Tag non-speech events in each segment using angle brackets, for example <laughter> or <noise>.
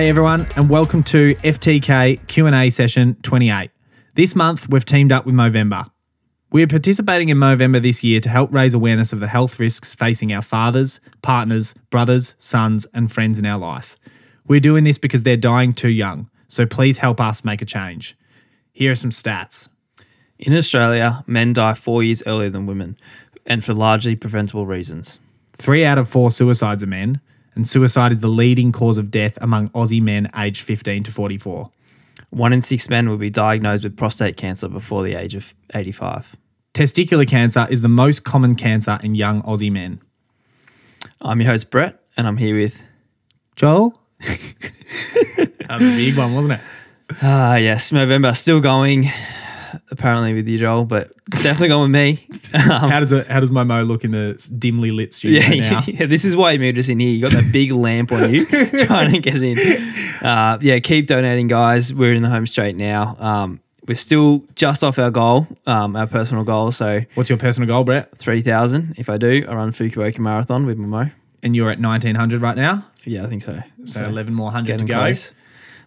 Hey everyone, and welcome to FTK Q&A session 28. This month, we've teamed up with Movember. We are participating in Movember this year to help raise awareness of the health risks facing our fathers, partners, brothers, sons, and friends in our life. We're doing this because they're dying too young, so please help us make a change. Here are some stats. In Australia, men die four years earlier than women, and for largely preventable reasons. Three out of four suicides are men, and suicide is the leading cause of death among Aussie men aged 15 to 44. One in six men will be diagnosed with prostate cancer before the age of 85. Testicular cancer is the most common cancer in young Aussie men. I'm your host, Brett, and I'm here with. Joel? <laughs> that was a big one, wasn't it? Ah, yes, Movember still going, apparently with you, Joel, but definitely going with me. <laughs> Um, How does it? How does my mo look in the dimly lit studio yeah, now? <laughs> yeah, this is why you moved us in here. You got that big lamp on you, <laughs> trying to get it in. Uh, yeah, keep donating, guys. We're in the home straight now. Um, we're still just off our goal, um, our personal goal. So What's your personal goal, Brett? three thousand. If I do, I run Fukuoka Marathon with my mo. And you're at 1900 right now, Yeah, I think so. so 11 more hundred to go. close.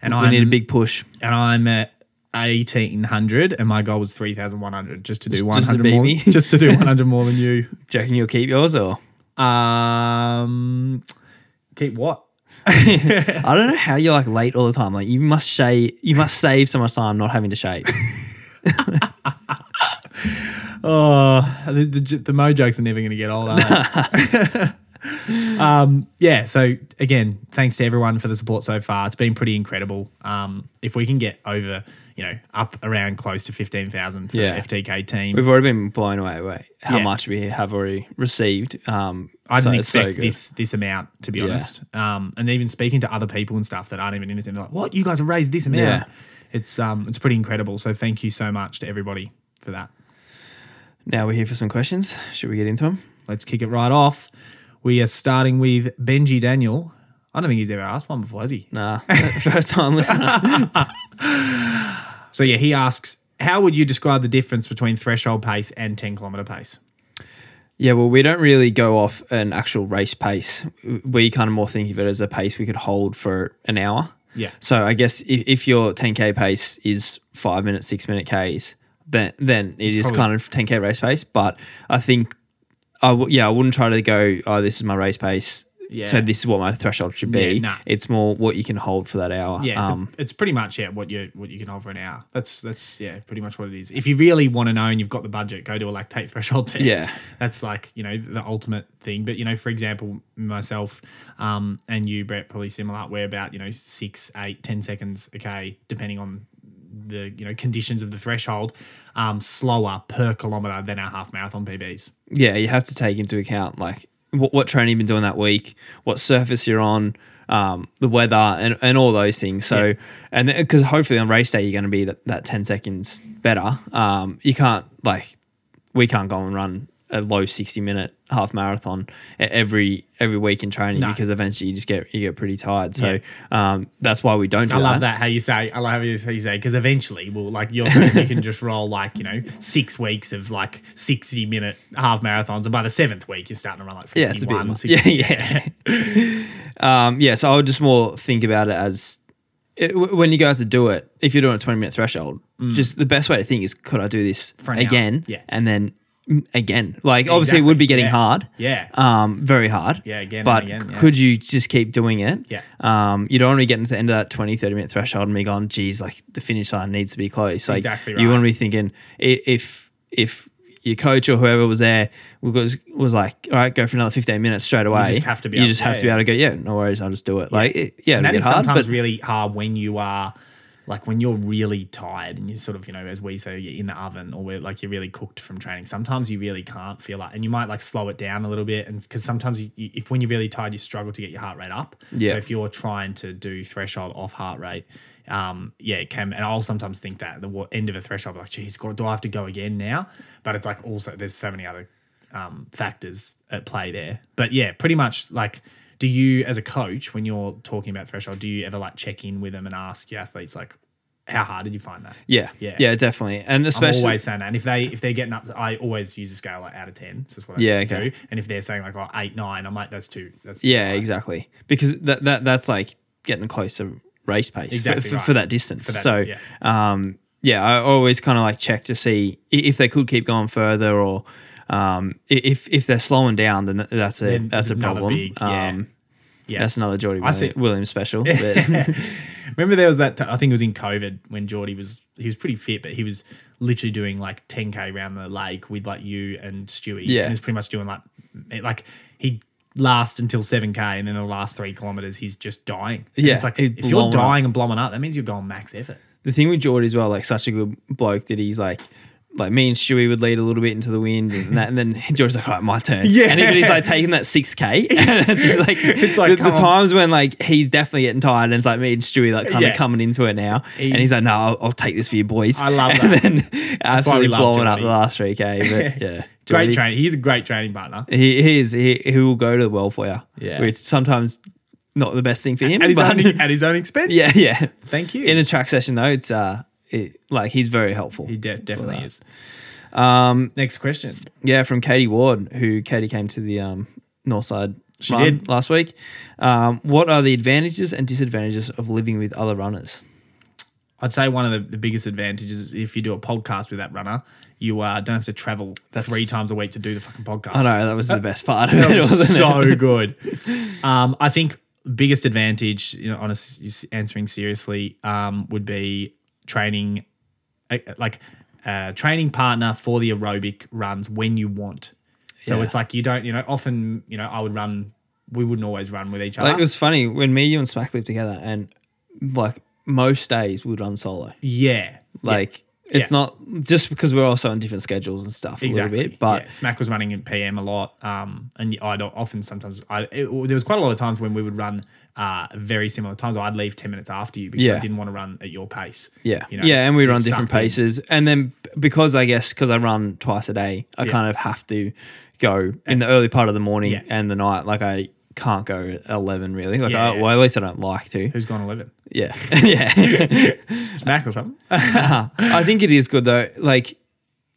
And I'm need a big push. and I'm at 1800, and my goal was 3100, just to do Just- 100 just more, just to do 100 <laughs> more than you. <laughs> Do you you'll keep yours or? Um, keep what? <laughs> I don't know how you're like late all the time. Like you must shave, you must save so much time not having to shave. Oh, the, the, the mo jokes are never going to get old, are they? um, yeah. So again, thanks to everyone for the support so far. It's been pretty incredible. Um, if we can get over, you know, up around close to fifteen thousand for Yeah. the FTK team, We've already been blown away how Yeah. much we have already received. Um, I so didn't so expect good. this this amount to be Yeah. honest. Um, and even speaking to other people and stuff that aren't even in it, they're like, "What? You guys have raised this amount?" It's um, it's pretty incredible. So thank you so much to everybody for that. Now we're here for some questions. Should we get into them? Let's kick it right off. We are starting with Benji Daniel. I don't think he's ever asked one before, has he? Nah, <laughs> first time listener. <laughs> So yeah, he asks, how would you describe the difference between threshold pace and 10 kilometer pace? Yeah, well, we don't really go off an actual race pace. We kind of more think of it as a pace we could hold for an hour. Yeah. So I guess if, if your 10k pace is five minute, six minute Ks, then then it is probably- kind of 10k race pace. But I think, I w- yeah, I wouldn't try to go. Oh, this is my race pace. Yeah. So this is what my threshold should be. Yeah, nah. It's more what you can hold for that hour. Yeah, it's, a- Um, it's pretty much yeah what you what you can hold for an hour. That's that's yeah pretty much what it is. If you really want to know and you've got the budget, go do a lactate threshold <laughs> test. Yeah. that's like you know the ultimate thing. But you know, for example, myself um, and you, Brett, probably similar. We're about you know six, eight, ten seconds okay, depending on the you know conditions of the threshold, um, slower per kilometer than our half marathon PBs. yeah, you have to take into account like what, what training you've been doing that week, what surface you're on, um, the weather, and, and all those things. So, Yeah. and because hopefully on race day you're going to be that, that 10 seconds better. Um, you can't like we can't go and run a low 60 minute half marathon every every week in training No. because eventually you just get you get pretty tired. So um, that's why we don't do I love that how you say. I love how you say because eventually, we'll like you're saying you can just roll like you know six weeks of like sixty minute half marathons, and by the seventh week you're starting to run like Yeah, it's a bit 61 or 60. <laughs> yeah, yeah. um, yeah, so I would just more think about it as it, when you go out to do it. If you're doing a 20 minute threshold, just the best way to think is, could I do this Mm. An again? Yeah. and then mm, again. Like obviously, it would be getting yeah. hard. Yeah. Um, very hard. Yeah, again and But again, yeah. could you just keep doing it? Yeah. Um, you don't want to be getting to the end of that 20, 30 minute threshold and be going, geez, like the finish line needs to be close. Like Exactly you want to be thinking if if your coach or whoever was there was was like, all right, go for another 15 minutes straight away. just have to be You just have to be able to go, yeah, no worries, I'll just do it. Like, it, yeah, and that hard, sometimes but really hard when you are like when you're really tired and you sort of you know as we say you're in the oven or we're like you're really cooked from training sometimes you really can't feel like and you might like slow it down a little bit and because sometimes you, if when you're really tired you struggle to get your heart rate up Yeah. so if you're trying to do threshold off heart rate um yeah it can and i'll sometimes think that the end of a threshold like geez do i have to go again now but it's like also there's so many other um, factors at play there. But yeah, pretty much like, do you as a coach when you're talking about threshold, do you ever like check in with them and ask your athletes like, how hard did you find that? yeah, Yeah. yeah, definitely. And I'm especially, always saying that. And if they if they're getting up, to, I always use a scale like out of ten. So that's what I Yeah, do. okay. And if they're saying like oh, eight nine, I'm like that's too. That's yeah, high. exactly. Because that, that that's like, getting close to race pace for- Exactly for, right. for that distance. For that- so, yeah. um, yeah, I always kind of like check to see if they could keep going further or um, if if they're slowing down, then that's a Then that's a problem. big- yeah. um, Yeah. That's another Geordie I see- Williams, special. <laughs> But <laughs> Remember there was that t- I think it was in COVID when Geordie was he was pretty fit, but he was literally doing like 10k around the lake with like you and Stewie. Yeah. and he was pretty much doing like it- like he last until 7k and then the last three kilometers he's just dying. And Yeah, it's like he'd if you're blown dying and blowing up, that means you're going max effort. the thing with Geordie as well, like such a good bloke that he's like, like me and Stewie would lead a little bit into the wind, and, that, and then <laughs> Geordie's like, all right, my turn. Yeah. and he's like taking that six k. <laughs> it's just like, <laughs> It's like, the, the times when like he's definitely getting tired, and it's like me and Stewie like kind of Yeah. coming into it now, He- and he's like, no, I'll, I'll take this for you boys. I love and that. then absolutely love blowing up the last three k. But yeah, Great training. He's a great training partner. He, he is. He, he will go to the well for you. Yeah. which sometimes not the best thing for him. At his, but own, at his own expense. yeah, yeah. Thank you. In a track session though, it's uh, it, like he's very helpful. he de- definitely is. Um, Next question. yeah, from Katie Ward, who Katie came to the um Northside She run did. last week. Um, what are the advantages and disadvantages of living with other runners? I'd say one of the, the biggest advantages is if you do a podcast with that runner, you uh, don't have to travel That's- three times a week to do the fucking podcast. I know that was the best part of That it, was wasn't so it? <laughs> good. Um, I think biggest advantage, you know, honest answering seriously, um, would be training, like uh, training partner for the aerobic runs when you want. So Yeah. it's like you don't, you know, often, you know, I would run. We wouldn't always run with each other. Like it was funny when me, you, and Smack lived together, and like most days we'd run solo. yeah, Like it's Yeah. not just because we're also on different schedules and stuff a exactly. little bit, but yeah. Smack was running in PM a lot, um, and I'd often sometimes I it, there was quite a lot of times when we would run uh, very similar times. I'd leave ten minutes after you because I didn't want to run at your pace. Yeah, You know, yeah, and we run different sucked in. paces, and then because I guess because I run twice a day, I Yeah. kind of have to go in the early part of the morning Yeah. and the night. Like I can't go at eleven really. Like Yeah, I, well, at least I don't like to. Who's gone eleven? Yeah, <laughs> yeah. <laughs> Smack or something? <laughs> I think it is good though. Like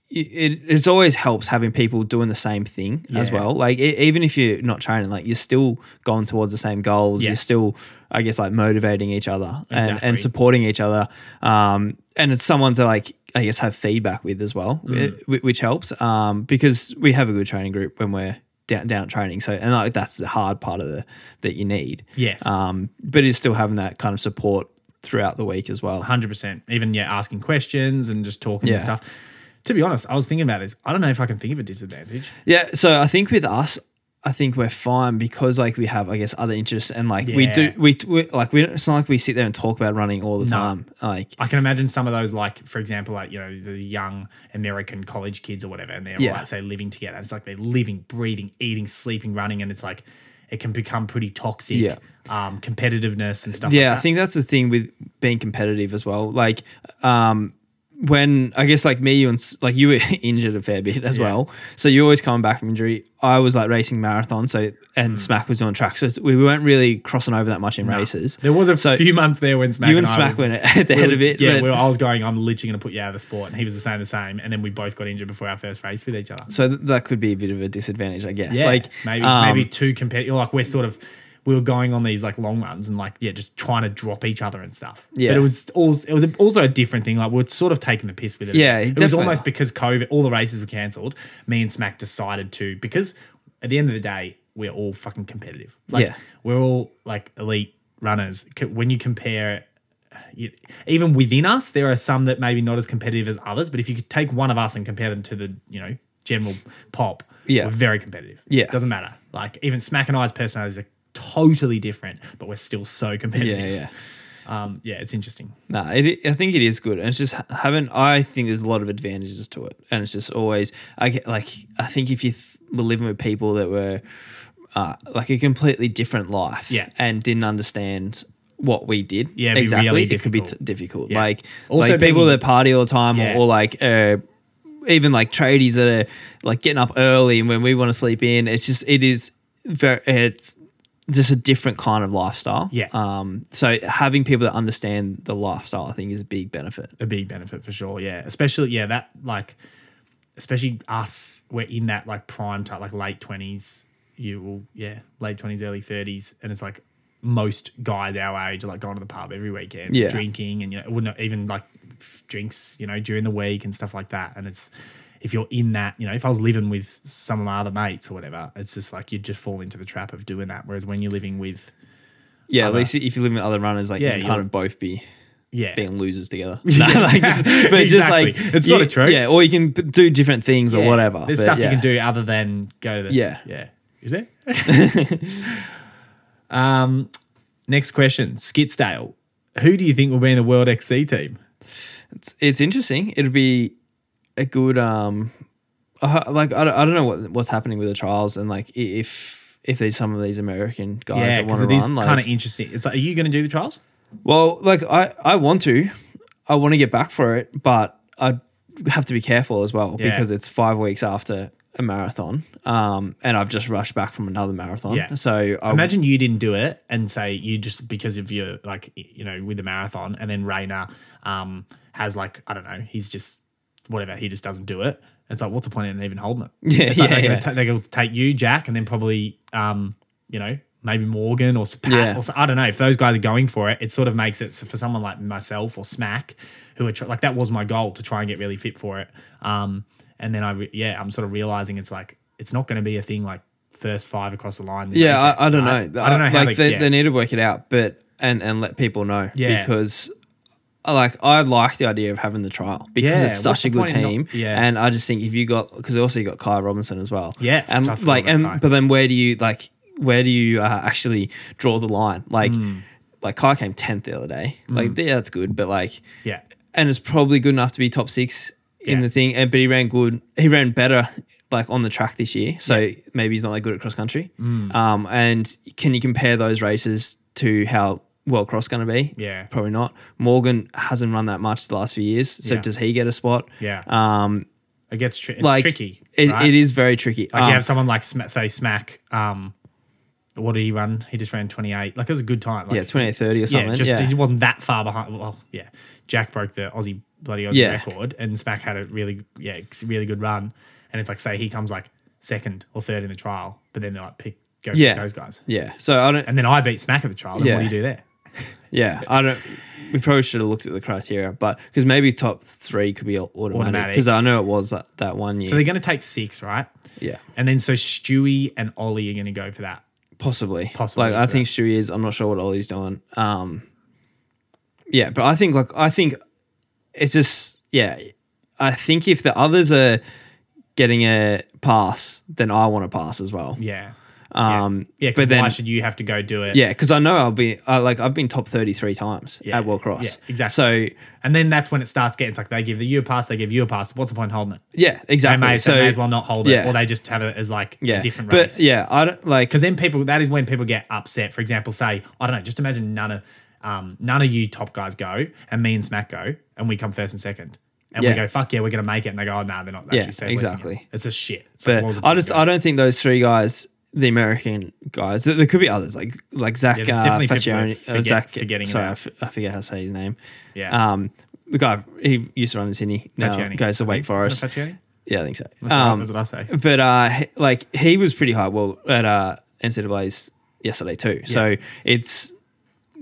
it, it it's always helps having people doing the same thing as Yeah. well. Like e even if you're not training, like you're still going towards the same goals. Yeah. You're still, I guess, like motivating each other and Exactly. and supporting each other. Um, and it's someone to like. I guess have feedback with as well, Mm. whi- which helps. Um, because we have a good training group when we're down down training. So and like that's the hard part of the that you need. Yes. Um, but it's still having that kind of support throughout the week as well. Hundred percent. Even yeah, asking questions and just talking Yeah. and stuff. To be honest, I was thinking about this. I don't know if I can think of a disadvantage. Yeah, so I think with us, I think we're fine because like we have, I guess, other interests and like we do, we, we like we. It's not like we sit there and talk about running all the No. time. Like I can imagine some of those, like for example, like you know the young American college kids or whatever, and they're Yeah. like say living together. It's like they're living, breathing, eating, sleeping, running, and it's like it can become pretty toxic. Yeah. Um, competitiveness and stuff. yeah, like I think that's the thing with being competitive as well. Like, um, when I guess like me, you and like you were <laughs> injured a fair bit as Yeah. well. So you're always coming back from injury. I was like racing marathon, so and Mm. Smack was on track, so we weren't really crossing over that much in No. races. There was a So few months there when Smack you and I Smack were- went <laughs> at the we head were- of it. Yeah, we were, I was going. I'm literally going to put you out of the sport, and he was the same, the same, and then we both got injured before our first race with each other. so that could be a bit of a disadvantage, I guess. Yeah, like maybe um, maybe too competitive. Like we're sort of we were going on these like long runs and like yeah, just trying to drop each other and stuff. Yeah. but it was also it was also a different thing. Like we're sort of taking the piss with it. Yeah, it was almost because COVID, all the races were cancelled. Me and Smack decided to because at the end of the day, we're all fucking competitive. Like Yeah. we're all like elite runners. When you compare. Uh, you, even within us, there are some that maybe not as competitive as others. But if you could take one of us and compare them to the, you know, general pop, Yeah. we're very competitive. Yeah. It doesn't matter. Like even Smack and I's personalities are totally different, but we're still so competitive. yeah, yeah. Um, yeah, it's interesting. No, it, I think it is good, and it's just ha- having. I think there's a lot of advantages to it, and it's just always. I get like. I think if you th- were living with people that were uh, like a completely different life, Yeah. and didn't understand what we did, Yeah, exactly, really it could be t- difficult. difficult. Yeah. Like, Also like people being- that party all the time, Yeah. or, or like. Uh, even like tradies that are like getting up early and when we want to sleep in, it's just it is very it's just a different kind of lifestyle. Yeah. Um. So having people that understand the lifestyle, I think, is a big benefit. A big benefit for sure. Yeah, especially yeah that like, especially us. We're in that like prime time, like late twenties. You will yeah late twenties, early thirties, and it's like most guys our age are like going to the pub every weekend, Yeah. drinking, and you know, wouldn't even like drinks, you know, during the week and stuff like that. And it's if you're in that, you know, if I was living with some of my other mates or whatever, it's just like you'd just fall into the trap of doing that. Whereas when you're living with, Yeah, at least if you're living with other runners, like Yeah, you can kind of both be yeah, being losers together. <laughs> <laughs> No, like just, but just like It's you- sorta true. Yeah, or you can do different things or whatever. There's but stuff yeah. you can do other than go to the Yeah. yeah. Is there? <laughs> um, next question, Skitsdale. Who do you think will be in the World XC team? It's, it's interesting. It'll be a good um, uh, like I don't, I don't know what what's happening with the trials and like if if there's some of these American guys yeah, that want to is run. kind Like, of interesting. It's like, are you going to do the trials? well, like I I want to, I want to get back for it, but I have to be careful as well Yeah. because it's five weeks after a marathon, um, and I've just rushed back from another marathon. Yeah. So I Imagine you didn't do it and say you just because of your like you know with the marathon, and then Rayner um has like I don't know, he's just whatever, he just doesn't do it. It's like what's the point in even holding it? <laughs> Yeah, It's like yeah, they're, yeah. Gonna ta- they're gonna take you, Jack, and then probably um you know maybe Morgan or Pat Yeah. or I don't know if those guys are going for it. It sort of makes it so for someone like myself or Smack, who are tr- like that was my goal to try and get really fit for it. Um, and then I re- yeah, I'm sort of realizing it's like it's not going to be a thing like first five across the line. Yeah, I, I don't know. I don't know how like they, they, yeah. they need to work it out, but and and let people know. Yeah. because I like I like the idea of having the trial because Yeah, it's such a good in not- team. yeah. and I just think if you got because also you got Kyle Robinson as well. Yeah, and like and Kai. but then where do you like where do you uh, actually draw the line? Like Hmm. like Kai came tenth the other day. Like yeah, that's good, but like yeah. and it's probably good enough to be top six in the thing. And but he ran good. He ran better like on the track this year. So maybe he's not that good at cross country. Mm. Um, and can you compare those races to how well cross going to be? Yeah. probably not. Morgan hasn't run that much the last few years. So Yeah. does he get a spot? Yeah. Um, It gets tri- like tricky. It, right? it is very tricky. Like Um, you have someone like say Smack. Um, what did he run? He just ran twenty eight. Like it was a good time. Like, yeah, twenty eight thirty or something. Yeah, just yeah. he wasn't that far behind. Well, yeah, Jack broke the Aussie bloody Aussie Yeah. record, and Smack had a really yeah really good run. And it's like say he comes like second or third in the trial, but then they like pick go pick Yeah. those guys. yeah. So I don't. And then I beat Smack at the trial. Then Yeah. what do you do there? Yeah, I don't. We probably should have looked at the criteria, but because maybe top three could be automatic. Because I know it was that, that one year. So they're going to take six, right? yeah, And then so Stewie and Ollie are going to go for that. possibly. Possibly, Like I think Stewie is. I'm not sure what Ollie's doing. Um, yeah, but I think like I think it's just yeah. I think if the others are getting a pass, then I want to pass as well. Yeah. Um, Yeah, but but then why should you have to go do it? yeah, because I know I'll be uh, like I've been top 33 times Yeah, at World Cross. yeah, exactly. So And then that's when it starts getting like they give the you a pass, they give you a pass. What's the point in holding it? yeah, They exactly. may, so they may as well not hold it, or they just have it as like yeah, a different but yeah, I don't like Because then people, that is when people get upset. For example, say, I don't know, just imagine none of, um, none of you top guys go, and me and Smack go, and we come first and second, and Yeah. we go, fuck yeah, we're gonna make it, and they go, oh no, they're not actually Yeah, exactly. It's a shit. It's like, But the I just I don't think those three guys, the American guys, there, there could be others like like Zach Yeah, uh, Facioni, who uh, Zach, forgetting sorry, I, f- I forget how to say his name. Yeah. Um, the guy he used to run in Sydney. Now Facioni. goes to Wake Forest. Facioni? Yeah, I think so. That's, Um, what I say. but uh, he- like he was pretty high. Well, at uh, NCAA's yesterday too. So it's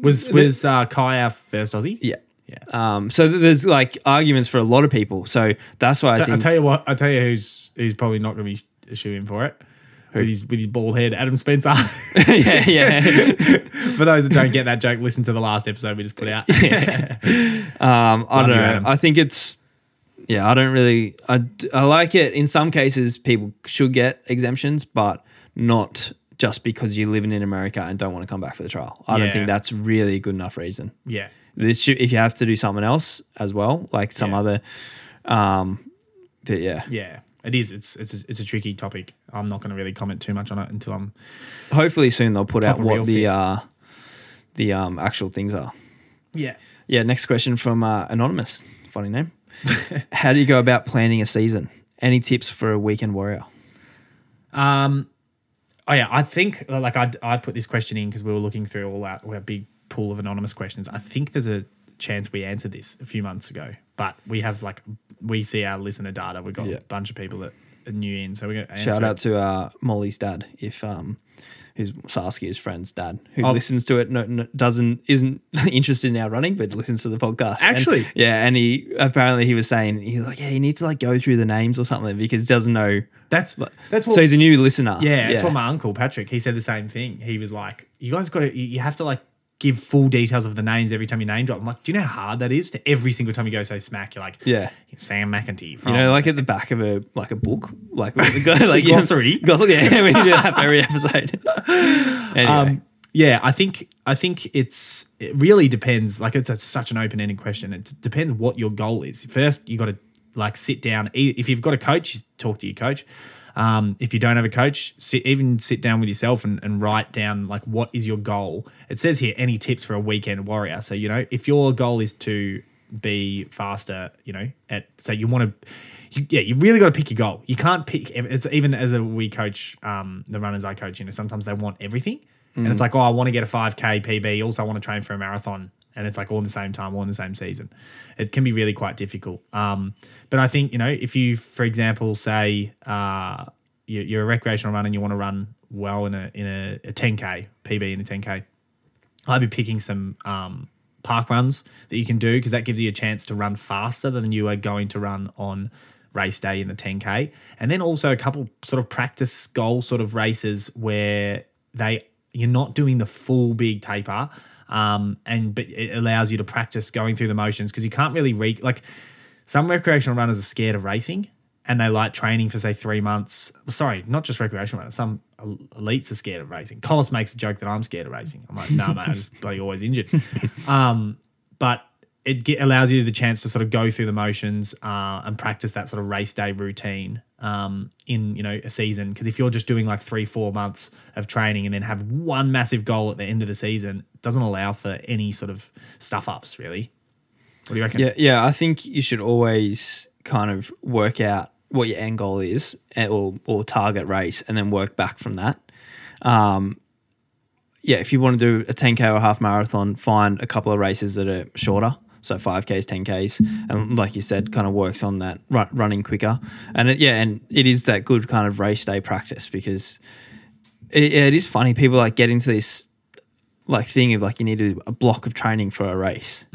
Was was uh, Kai our first Aussie? yeah. Yeah. Um, so there's like arguments for a lot of people. So that's why I I think tell you what, I tell you who's who's probably not going to be a shoe in for it. With his with his bald head, Adam Spencer. <laughs> <laughs> yeah, yeah. for those that don't get that joke, listen to the last episode we just put out. Um, I Love don't you, know. Adam. I think it's yeah. I don't really. I I like it. In some cases, people should get exemptions, but not just because you're living in America and don't want to come back for the trial. I don't Yeah. think that's really a good enough reason. yeah. This should, if you have to do something else as well, like some Yeah. other, um, but yeah. Yeah, it is. It's it's a, it's a tricky topic. I'm not going to really comment too much on it until I'm. Hopefully soon they'll put out what the uh, the um actual things are. Yeah. Yeah. Next question from uh, anonymous. Funny name. <laughs> How do you go about planning a season? Any tips for a weekend warrior? Um. Oh yeah, I think like I I put this question in because we were looking through all our, our big pool of anonymous questions. I think there's a chance we answered this a few months ago, but we have like we see our listener data. We've got Yeah. a bunch of people that are new in. So we're gonna Shout answer out it. to uh, Molly's dad, if um, who's Saskia's friend's dad, who Oh. listens to it, no, no, doesn't isn't <laughs> interested in our running, but listens to the podcast. And- Actually? yeah, and he apparently he was saying he's like, yeah, you need to like go through the names or something because he doesn't know. That's that's what so he's a new listener. Yeah, that's what my uncle Patrick. He said the same thing. He was like, "You guys got to, you you have to like give full details of the names every time you name drop." I'm like, "Do you know how hard that is?" To every single time you go say smack, you're like, yeah. Sam McEntee." You know, like at the back of a like a book, like <laughs> guy, like yeah, Glossary. Yeah, we do that every <laughs> episode. anyway, um, yeah, I think I think it's it really depends. Like it's a, such an open ended question. It depends what your goal is. First, you got to like sit down. If you've got a coach, you talk to your coach. Um, if you don't have a coach, sit even sit down with yourself and, and write down like what is your goal. It says here any tips for a weekend warrior. So you know if your goal is to be faster, you know, at say you want to. You, yeah, you really got to pick your goal. You can't pick as even as a we coach um, the runners I coach. You know, sometimes they want everything, and it's like, oh, I want to get a five k PB. Also, I want to train for a marathon, and it's like all in the same time, all in the same season. It can be really quite difficult. Um, but I think you know, if you, for example, say uh, you- you're a recreational runner and you want to run well in a in a, a 10k PB in a 10k, I'd be picking some um, park runs that you can do because that gives you a chance to run faster than you are going to run on race day in the 10k and then also a couple sort of practice goal sort of races where they you're not doing the full big taper um, and but it allows you to practice going through the motions because you can't really re like some recreational runners are scared of racing and they like training for say three months. Sorry, not just recreational runners. Some elites are scared of racing. Collis makes a joke that I'm scared of racing. I'm like, no, nah, mate, I'm just bloody always injured. <laughs> Um, but it get, allows you the chance to sort of go through the motions uh, and practice that sort of race day routine um, in you know a season. Because if you're just doing like three, four months of training and then have one massive goal at the end of the season, it doesn't allow for any sort of stuff ups really. What do you reckon? Yeah, yeah. I think you should always kind of work out what your end goal is eh, or or target race, and then work back from that. Um, yeah, if you want to do a 10k or half marathon, find a couple of races that are shorter. So 5Ks, 10Ks, and like you said, kind of works on that run, running quicker. And it, yeah, and it is that good kind of race day practice because it, it is funny. People like get into this like thing of like you need to do a block of training for a race,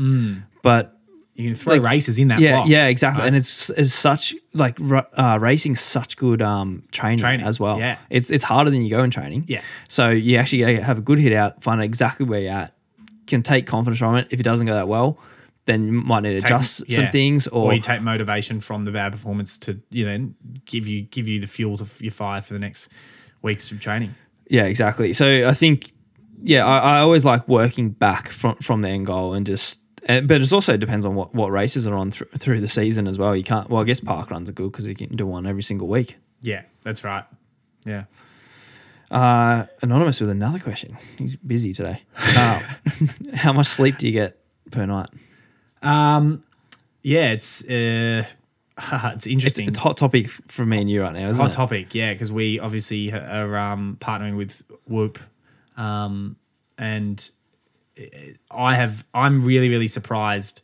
but You can throw Like, races in that yeah, block, yeah, exactly. right? And it's it's such like uh, racing such good um training, Training, as well. yeah. it's it's harder than you go in training. Yeah. so you actually have a good hit out, find out exactly where you're at, can take confidence from it. If it doesn't go that well, then you might need to Take- adjust some things or, or, you take motivation from the bad performance to you know give you give you the fuel to f- your fire for the next weeks of training. yeah, exactly. So I think yeah, I, I always like working back from from the end goal and just. And, but it also depends on what, what races are on th- through the season as well. You can't. Well, I guess park runs are good because you can do one every single week. Yeah, that's right. Yeah. Uh, anonymous with another question. He's busy today. Um, <laughs> how much sleep do you get per night? Um, yeah, it's uh, <laughs> it's interesting. it's a hot topic for me and you right now, isn't it? hot it? topic, yeah, because we obviously are um, partnering with Whoop, um, and I have I'm really really surprised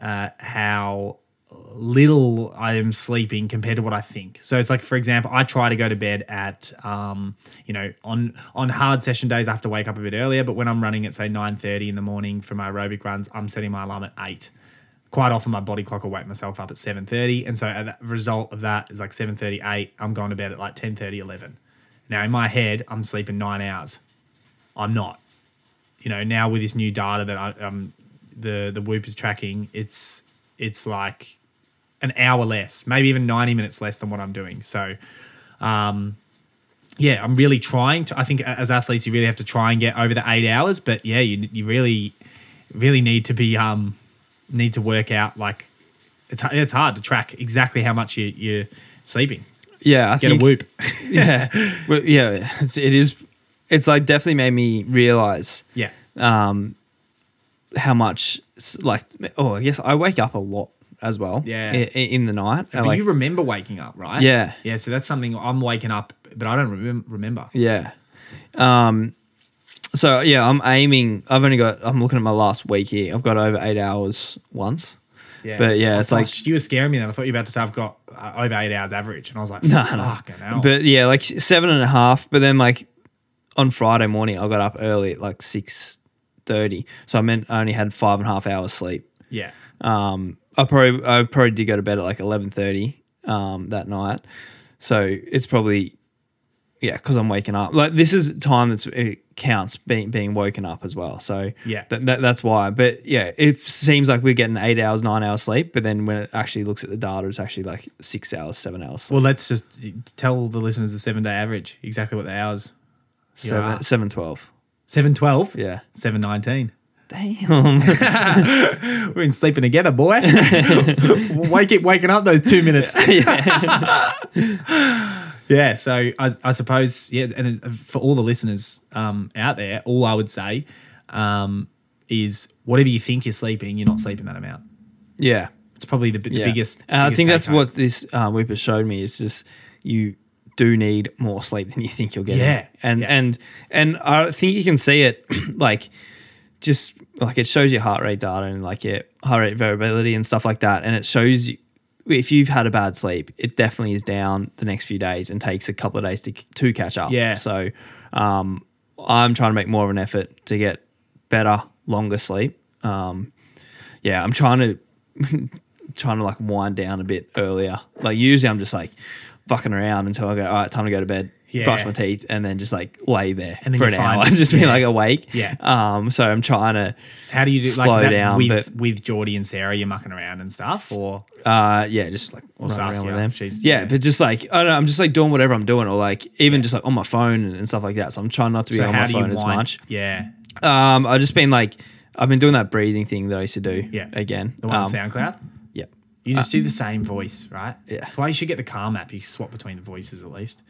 uh, how little I am sleeping compared to what I think. So it's like, for example, I try to go to bed at, um, you know, on on hard session days, I have to wake up a bit earlier. But when I'm running at say nine thirty in the morning for my aerobic runs, I'm setting my alarm at eight. Quite often, my body clock will wake myself up at seven thirty, and so a result of that is like seven thirty, eight. I'm going to bed at like 10 11. Now in my head, I'm sleeping nine hours. I'm not. You know, now with this new data that I, um, the the Whoop is tracking, it's it's like an hour less, maybe even 90 minutes less than what I'm doing. So, um, yeah, I'm really trying to. I think as athletes, you really have to try and get over the eight hours. But yeah, you you really really need to be um need to work out like it's it's hard to track exactly how much you you're sleeping. Yeah, I Get think a whoop. <laughs> yeah, Well, yeah. It's it is. It's like definitely made me realize yeah, um how much like oh I guess I wake up a lot as well. Yeah. i- i- in the night. but like, you remember waking up, right? Yeah. yeah. So that's something I'm waking up, but I don't remem- remember. Yeah. Um. So yeah, I'm aiming. I've only got. I'm looking at my last week here. I've got over eight hours once. Yeah. But yeah, I it's like you were scaring me then. I thought you were about to say I've got uh, over eight hours average, and I was like, <laughs> No, fucking hell. But yeah, like seven and a half. But then like on Friday morning, I got up early at like six thirty. So I meant I only had five and a half hours sleep. yeah, Um, I probably I probably did go to bed at like eleven thirty um, that night. So it's probably yeah because I'm waking up. Like this is time that's it counts being being woken up as well. So Yeah. that, that, that's why. But yeah, it seems like we're getting eight hours, nine hours sleep. But then when it actually looks at the data, it's actually like six hours, seven hours. Sleep. Well, let's just tell the listeners the seven day average exactly what the hours. Seven, seven twelve. Seven twelve. Yeah. Seven nineteen. Damn. <laughs> We've been sleeping together, boy. <laughs> Wake it, waking up those two minutes. <laughs> yeah. So I, I suppose, yeah, and for all the listeners um, out there, all I would say um, is whatever you think you're sleeping, you're not sleeping that amount. yeah. It's probably the, the Yeah. biggest. And I think that's take-home. what this uh, Whipper showed me is just you do need more sleep than you think you'll get. Yeah. And Yeah. and and I think you can see it <clears throat> like just like it shows your heart rate data and like your heart rate variability and stuff like that. And it shows you if you've had a bad sleep, it definitely is down the next few days and takes a couple of days to to catch up. Yeah. So um, I'm trying to make more of an effort to get better, longer sleep. Um, yeah, I'm trying to <laughs> trying to like wind down a bit earlier. Like usually I'm just like fucking around until I go, all right, time to go to bed, Yeah. brush my teeth, and then just like lay there And then for an hour. <laughs> fine. just being like awake. Yeah. Um. So I'm trying to, How do you do like slow that down, with but- with Geordie and Sarah? You're mucking around and stuff, or uh, yeah, just like around Saskia, with them. she's- yeah, yeah. but just like I don't know, I'm just like doing whatever I'm doing, or like even just like on my phone and, and stuff like that. So I'm trying not to be so on my phone as wind- much. Yeah, Um. I've just been like, I've been doing that breathing thing that I used to do. Yeah. Again. the one um, on SoundCloud. You just uh, do the same voice, right? yeah. That's why you should get the Calm app. You swap between the voices at least.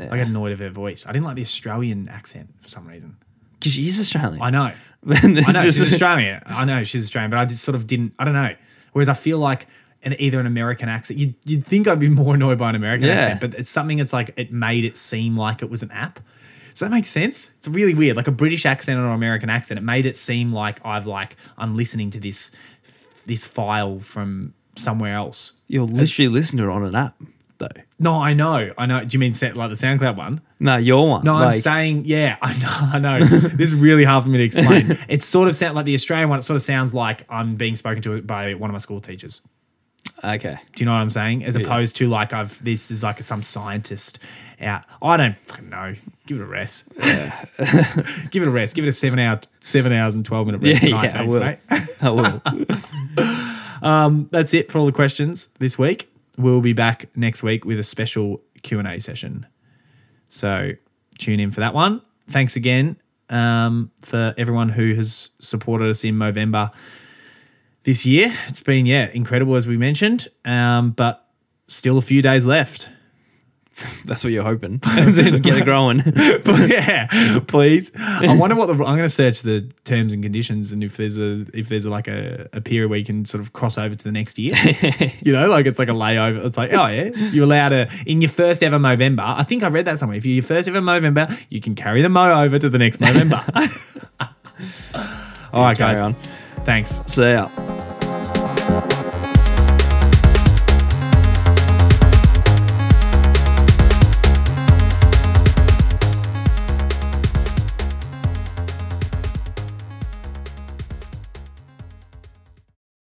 Yeah. I get annoyed of her voice. I didn't like the Australian accent for some reason. Because she is Australian. I know. <laughs> I know she's Australian. I know she's Australian, but I just sort of didn't. I don't know. Whereas I feel like an either an American accent, you'd, you'd think I'd be more annoyed by an American Yeah. accent, but it's something that's like it made it seem like it was an app. Does that make sense? It's really weird. Like a British accent or an American accent, it made it seem like I've like I'm listening to this this file from somewhere else. You'll literally listen to it on an app, though. No, I know, I know. Do you mean set like the SoundCloud one? No, your one. No, I'm Like, saying, yeah, <laughs> I know, I know. this is really hard for me to explain. <laughs> it sort of sounds like the Australian one. It sort of sounds like I'm being spoken to by one of my school teachers. Okay. Do you know what I'm saying? As opposed to like I've this is like some scientist out. I don't fucking know. Give it a rest. <laughs> Give it a rest. Give it a seven hour, seven hours and twelve minute Yeah, rest tonight. yeah, I thanks, will. mate. I will. Um, that's it for all the questions this week. We'll be back next week with a special Q and A session. So tune in for that one. Thanks again um, for everyone who has supported us in Movember this year. It's been yeah incredible as we mentioned, um, but still a few days left. <laughs> That's what you're hoping. <laughs> Get it growing. <laughs> but yeah, please. I wonder what the I'm going to search the terms and conditions and if there's a if there's a, like a, a period where you can sort of cross over to the next year. you know, like it's like a layover. It's like oh yeah, you're allowed to in your first ever Movember I think I read that somewhere. If you're your first ever Movember, you can carry the Mo over to the next Movember. All right, Carry guys. on. Thanks. See ya.